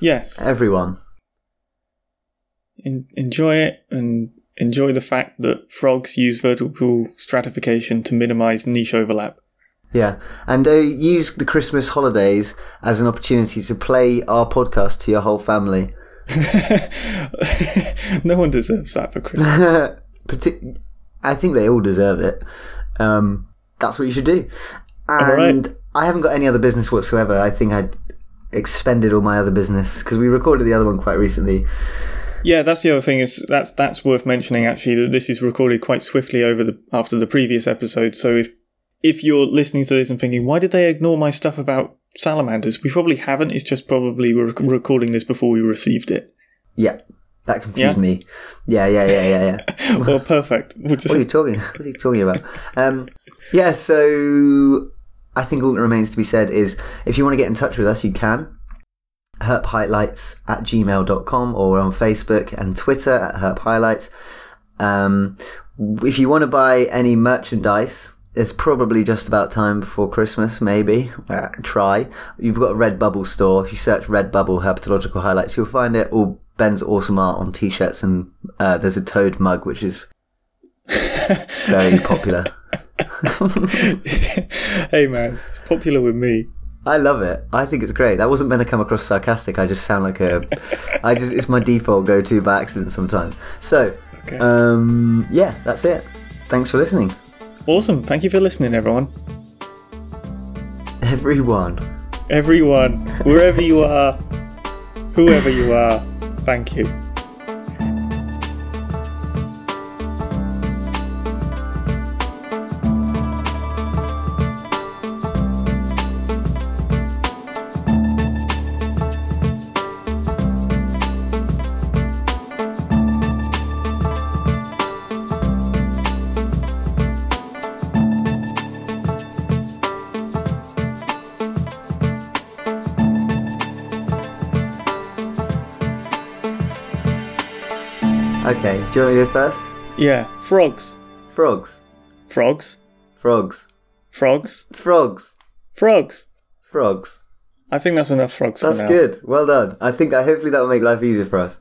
Yes. everyone. En- enjoy it and enjoy the fact that frogs use vertical stratification to minimize niche overlap. Yeah, and uh, use the Christmas holidays as an opportunity to play our podcast to your whole family. no one deserves that for Christmas. I think they all deserve it. Um, that's what you should do. right. And I haven't got any other business whatsoever. I think I expended all my other business because we recorded the other one quite recently. yeah, that's the other thing is that's that's worth mentioning actually that this is recorded quite swiftly over the after the previous episode. So if if you're listening to this and thinking why did they ignore my stuff about salamanders, we probably haven't. It's just probably we're rec- recording this before we received it. Yeah, that confused Yeah? me. Yeah, yeah, yeah, yeah, yeah. well, perfect. We'll just- What are you talking? What are you talking about? Um, yeah, so I think all that remains to be said is if you want to get in touch with us, you can. Herp Highlights at gmail.com or on Facebook and Twitter at Herp Highlights. Um, if you want to buy any merchandise, it's probably just about time before Christmas, maybe. Uh, try. You've got a Redbubble store. If you search Redbubble Herpetological Highlights, you'll find it. All Ben's awesome art on t shirts, and uh, there's a toad mug, which is very popular. hey man, it's popular with me. I love it. I think it's great. That wasn't meant to come across sarcastic. I just sound like a. I just it's my default go-to by accident sometimes. So, Okay. um, yeah, that's it. Thanks for listening, Awesome. Thank you for listening, everyone. everyone. Everyone, wherever you are, whoever you are, thank you. Do you want to go first? Yeah, frogs. Frogs, Frogs. frogs, Frogs. frogs, Frogs. frogs. I think that's enough frogs That's for now. good. Well done. I think that hopefully that will make life easier for us.